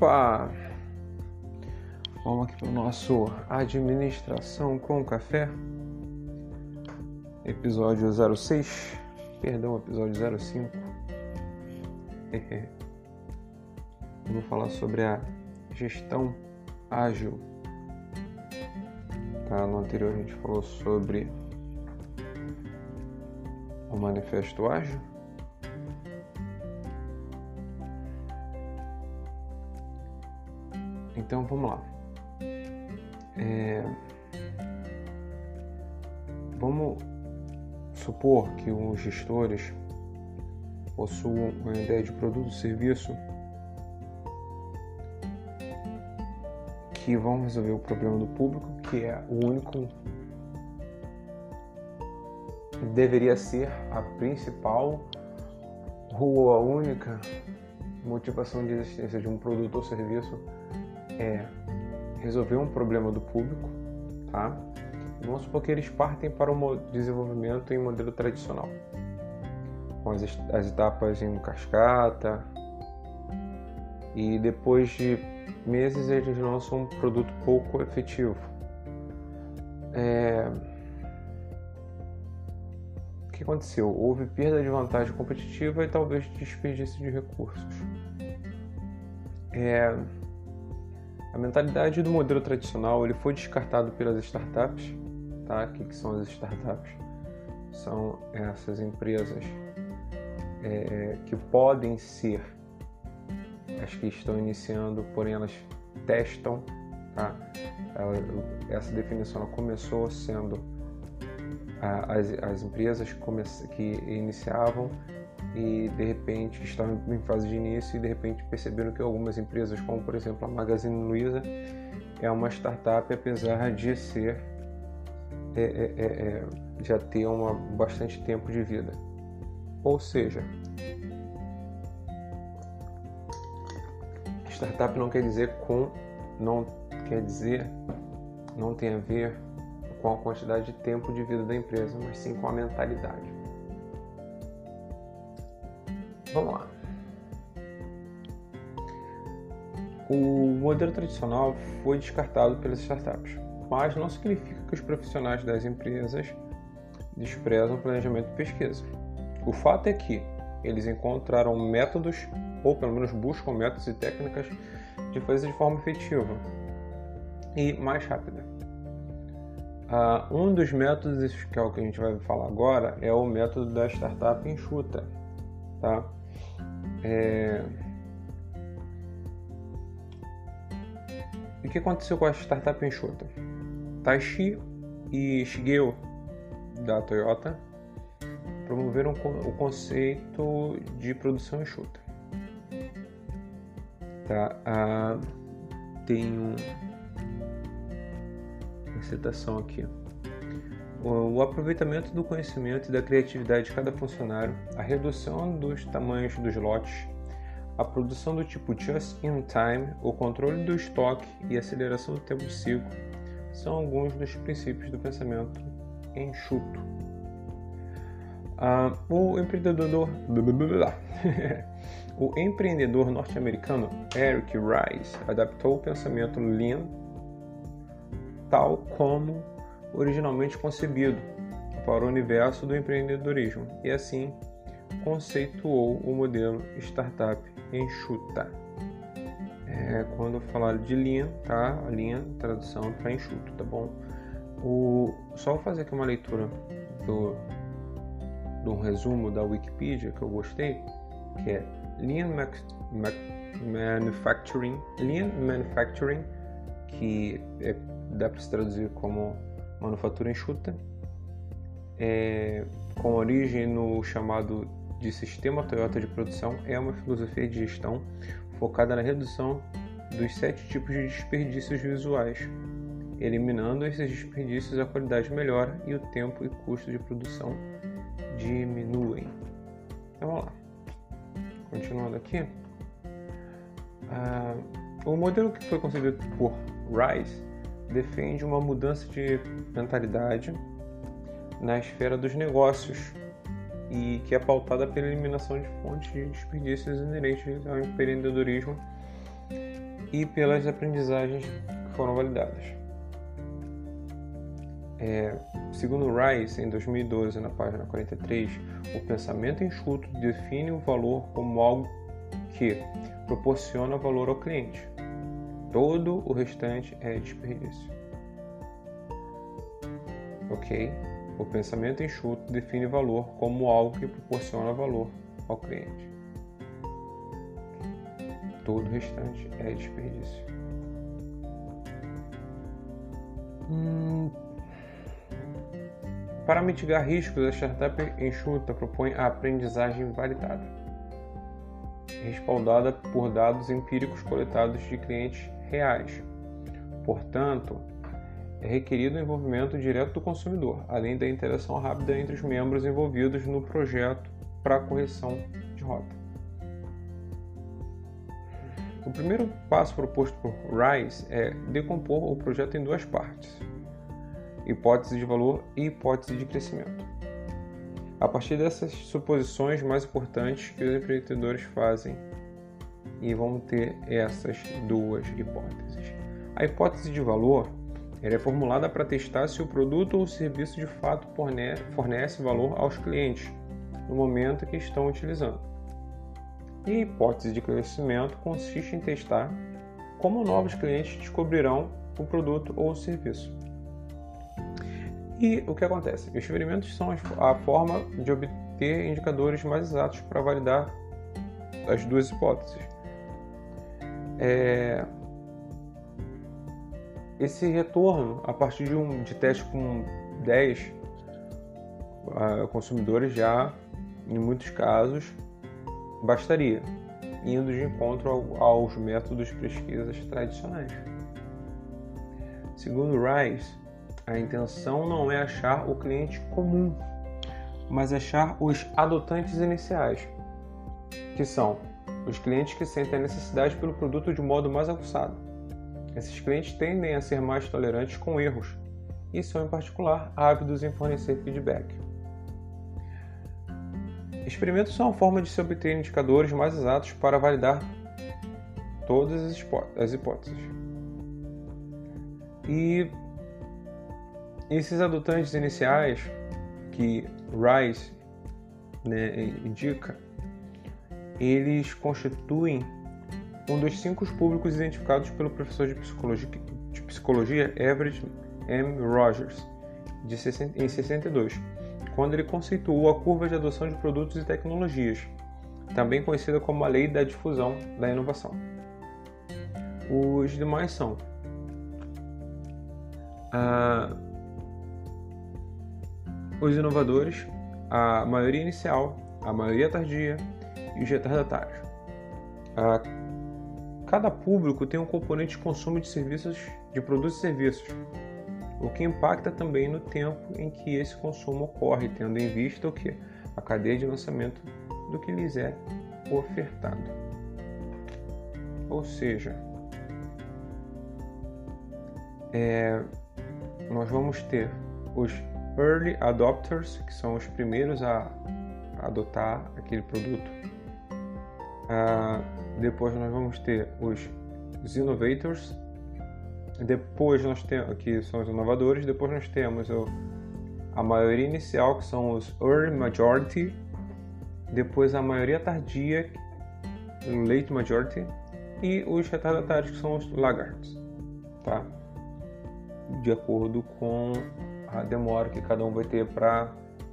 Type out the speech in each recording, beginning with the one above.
Opa! Vamos aqui para o nosso Administração com Café, episódio 06, perdão, episódio 05. Vamos falar sobre a gestão ágil. Tá? No anterior a gente falou sobre o manifesto ágil. Então vamos lá. É... Vamos supor que os gestores possuam uma ideia de produto ou serviço que vão resolver o problema do público, que é o único deveria ser a principal ou a única motivação de existência de um produto ou serviço é resolver um problema do público, tá? Vamos supor que eles partem para o desenvolvimento em modelo tradicional, com as, as etapas em cascata, e depois de meses eles lançam um produto pouco efetivo. É... O que aconteceu? Houve perda de vantagem competitiva e talvez desperdício de recursos. É... A mentalidade do modelo tradicional ele foi descartado pelas startups. Tá? O que, são as startups? São essas empresas é, que podem ser as que estão iniciando, porém elas testam. Tá? essa definição começou sendo as, as empresas que, que iniciavam e de repente estavam em fase de início e de repente perceberam que algumas empresas, como por exemplo a Magazine Luiza, é uma startup apesar de ser é, é, é, é, já ter uma, bastante tempo de vida. Ou seja, startup não quer dizer com não quer dizer não tem a ver com a quantidade de tempo de vida da empresa, mas sim com a mentalidade. Vamos lá. O modelo tradicional foi descartado pelas startups, mas não significa que os profissionais das empresas desprezam o planejamento e pesquisa. O fato é que eles encontraram métodos, ou pelo menos buscam métodos e técnicas de fazer de forma efetiva e mais rápida. Uh, um dos métodos, que é o que a gente vai falar agora, é o método da startup enxuta. Tá? É... E o que aconteceu com a startup enxuta? Taishi e Shigeo da Toyota promoveram o conceito de produção enxuta. Tá? Ah, tem um... uma citação aqui o aproveitamento do conhecimento e da criatividade de cada funcionário, a redução dos tamanhos dos lotes, a produção do tipo just in time, o controle do estoque e a aceleração do tempo de ciclo são alguns dos princípios do pensamento enxuto. Uh, o empreendedor o empreendedor norte-americano Eric Rice adaptou o pensamento Lean tal como originalmente concebido para o universo do empreendedorismo e assim conceituou o modelo startup enxuta. É, quando falar de linha, tá? A linha, tradução para enxuto, tá bom? O, só vou fazer aqui uma leitura do, do resumo da Wikipedia que eu gostei, que é Lean Manufacturing, Lean Manufacturing, que é, dá para se traduzir como manufatura enxuta, é, com origem no chamado de Sistema Toyota de Produção, é uma filosofia de gestão focada na redução dos sete tipos de desperdícios visuais. Eliminando esses desperdícios, a qualidade melhora e o tempo e custo de produção diminuem. Então vamos lá. Continuando aqui. Ah, o modelo que foi concebido por Rice defende uma mudança de mentalidade na esfera dos negócios e que é pautada pela eliminação de fontes de desperdícios inerentes ao empreendedorismo e pelas aprendizagens que foram validadas. É, segundo Rice, em 2012, na página 43, o pensamento enxuto define o valor como algo que proporciona valor ao cliente. Todo o restante é desperdício. Ok? O pensamento enxuto define valor como algo que proporciona valor ao cliente. Todo o restante é desperdício. Hum. Para mitigar riscos, a startup enxuta propõe a aprendizagem validada, respaldada por dados empíricos coletados de clientes reais. Portanto, é requerido o envolvimento direto do consumidor, além da interação rápida entre os membros envolvidos no projeto para correção de rota. O primeiro passo proposto por Rice é decompor o projeto em duas partes: hipótese de valor e hipótese de crescimento. A partir dessas suposições mais importantes que os empreendedores fazem, e vamos ter essas duas hipóteses. A hipótese de valor ela é formulada para testar se o produto ou serviço de fato fornece valor aos clientes no momento que estão utilizando. E a hipótese de crescimento consiste em testar como novos clientes descobrirão o produto ou o serviço. E o que acontece? Os experimentos são a forma de obter indicadores mais exatos para validar as duas hipóteses. É, esse retorno, a partir de um de teste com 10 uh, consumidores, já em muitos casos bastaria, indo de encontro ao, aos métodos de pesquisas tradicionais. Segundo Rice, a intenção não é achar o cliente comum, mas achar os adotantes iniciais, que são os clientes que sentem a necessidade pelo produto de modo mais aguçado esses clientes tendem a ser mais tolerantes com erros e são, em particular, ávidos em fornecer feedback. Experimentos são uma forma de se obter indicadores mais exatos para validar todas as hipóteses. E esses adotantes iniciais que Rice né, indica, eles constituem um dos cinco públicos identificados pelo professor de psicologia, de psicologia Everett M. Rogers de, em 62, quando ele conceituou a curva de adoção de produtos e tecnologias, também conhecida como a lei da difusão da inovação. Os demais são ah, os inovadores, a maioria inicial, a maioria tardia e os retardatários. Ah, Cada público tem um componente de consumo de serviços, de produtos e serviços, o que impacta também no tempo em que esse consumo ocorre, tendo em vista o que a cadeia de lançamento do que lhes é ofertado. Ou seja, é, nós vamos ter os early adopters, que são os primeiros a adotar aquele produto. Uh, depois nós vamos ter os, os innovators, depois nós temos que são os inovadores, depois nós temos o, a maioria inicial que são os early majority, depois a maioria tardia, late majority e os retardatários que são os laggards, tá? De acordo com a demora que cada um vai ter para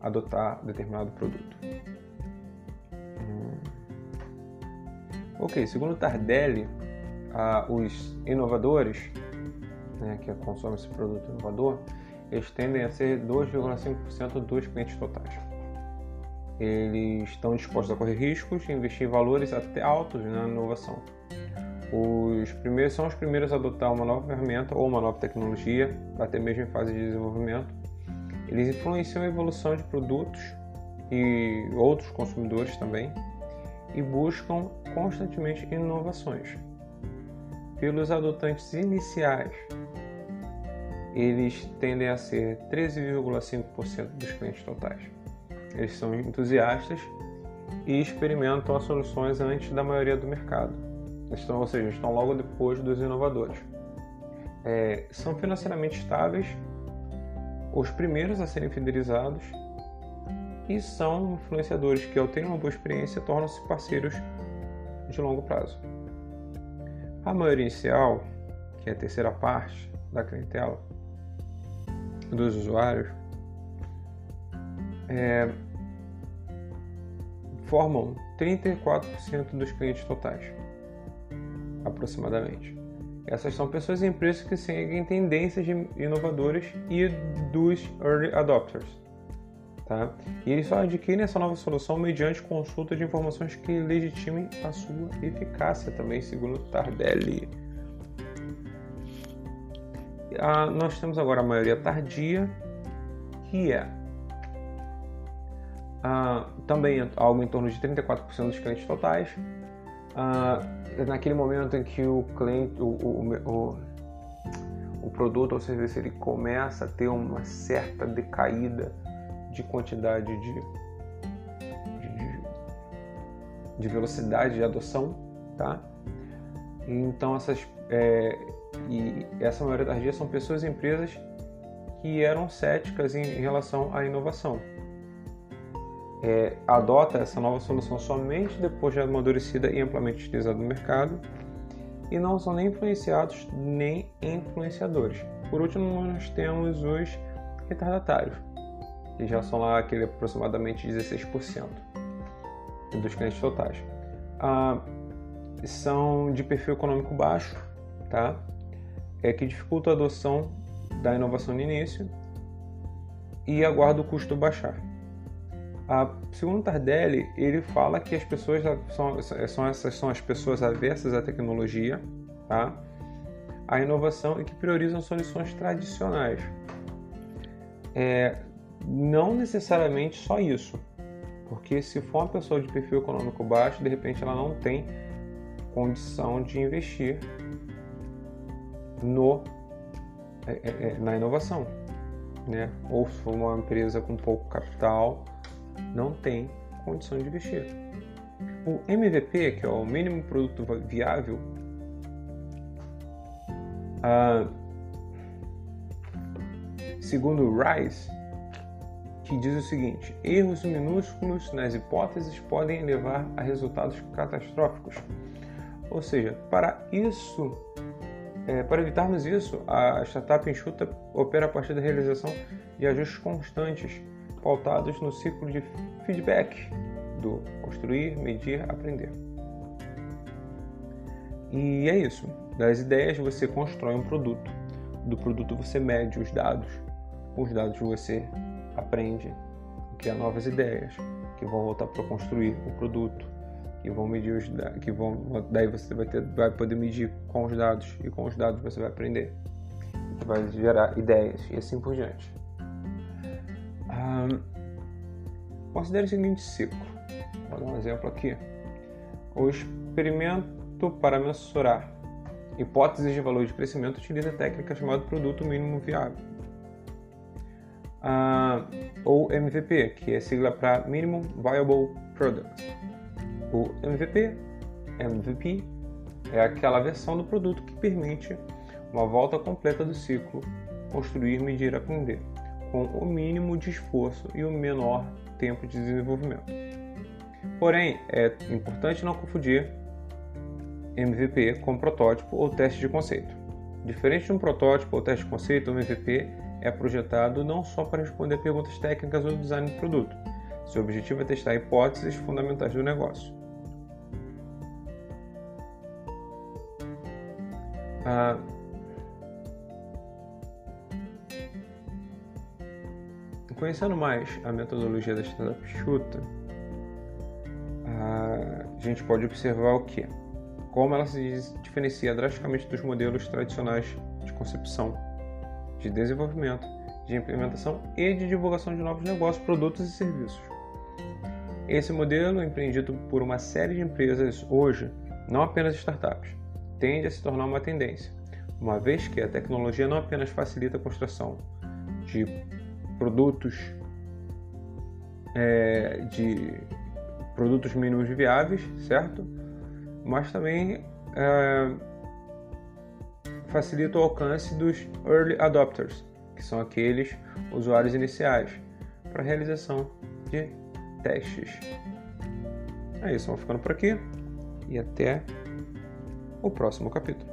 adotar determinado produto. Ok, segundo Tardelli, ah, os inovadores, né, que consomem esse produto inovador, eles tendem a ser 2,5% dos clientes totais. Eles estão dispostos a correr riscos e investir valores até altos na inovação. Os primeiros são os primeiros a adotar uma nova ferramenta ou uma nova tecnologia, até mesmo em fase de desenvolvimento. Eles influenciam a evolução de produtos e outros consumidores também, e buscam constantemente inovações. Pelos adotantes iniciais, eles tendem a ser 13,5% dos clientes totais. Eles são entusiastas e experimentam as soluções antes da maioria do mercado. Estão, ou seja, estão logo depois dos inovadores. É, são financeiramente estáveis, os primeiros a serem fidelizados e são influenciadores que, ao terem uma boa experiência, tornam-se parceiros de longo prazo. A maioria inicial, que é a terceira parte da clientela dos usuários, é, formam 34% dos clientes totais, aproximadamente. Essas são pessoas e empresas que seguem tendências inovadoras e dos early adopters. Tá? E eles só adquirem essa nova solução mediante consulta de informações que legitimem a sua eficácia também, segundo Tardelli. Ah, nós temos agora a maioria tardia, que é ah, também algo em torno de 34% dos clientes totais. Ah, naquele momento em que o cliente, o, o, o, o produto ou serviço ele começa a ter uma certa decaída de quantidade de, de, de velocidade de adoção, tá? Então essas é, e essa maioria das dias são pessoas e empresas que eram céticas em, em relação à inovação é, adota essa nova solução somente depois de amadurecida e amplamente utilizada no mercado e não são nem influenciados nem influenciadores. Por último, nós temos os retardatários, que já são lá aquele aproximadamente 16% dos clientes totais. Ah, são de perfil econômico baixo, tá? É que dificulta a adoção da inovação no início e aguarda o custo baixar. Segundo Tardelli, ele fala que as pessoas são, são essas são as pessoas aversas à tecnologia, tá? à inovação e que priorizam soluções tradicionais. É, não necessariamente só isso, porque se for uma pessoa de perfil econômico baixo, de repente ela não tem condição de investir no, é, é, é na inovação, né? Ou se for uma empresa com pouco capital, não tem condição de investir. O MVP, que é o mínimo produto viável, uh, segundo Rice, que diz o seguinte: erros minúsculos nas hipóteses podem levar a resultados catastróficos. Ou seja, para isso, é, para evitarmos isso, a startup enxuta opera a partir da realização de ajustes constantes pautados no ciclo de feedback do construir, medir, aprender. E é isso. Das ideias você constrói um produto. Do produto você mede os dados. Com os dados você aprende, cria novas ideias que vão voltar para construir o produto, que vão medir os que vão daí você vai ter vai poder medir com os dados e com os dados você vai aprender, vai gerar ideias e assim por diante. Um, considere o seguinte ciclo. Vou dar um exemplo aqui. O experimento para mensurar hipóteses de valor de crescimento utiliza a técnica chamada produto mínimo viável. Uh, ou MVP, que é sigla para Minimum Viable Product. O MVP, MVP, é aquela versão do produto que permite uma volta completa do ciclo, construir, medir, aprender com o mínimo de esforço e o menor tempo de desenvolvimento. Porém, é importante não confundir MVP com protótipo ou teste de conceito. Diferente de um protótipo ou teste de conceito, o MVP é projetado não só para responder perguntas técnicas ou design do produto. Seu objetivo é testar hipóteses fundamentais do negócio. Ah, Conhecendo mais a metodologia da startup chuta, a gente pode observar o que? Como ela se diferencia drasticamente dos modelos tradicionais de concepção, de desenvolvimento, de implementação e de divulgação de novos negócios, produtos e serviços. Esse modelo, empreendido por uma série de empresas hoje, não apenas startups, tende a se tornar uma tendência, uma vez que a tecnologia não apenas facilita a construção de produtos é, de produtos mínimos viáveis, certo? Mas também é, facilita o alcance dos early adopters, que são aqueles usuários iniciais, para realização de testes. É isso, vamos ficando por aqui e até o próximo capítulo.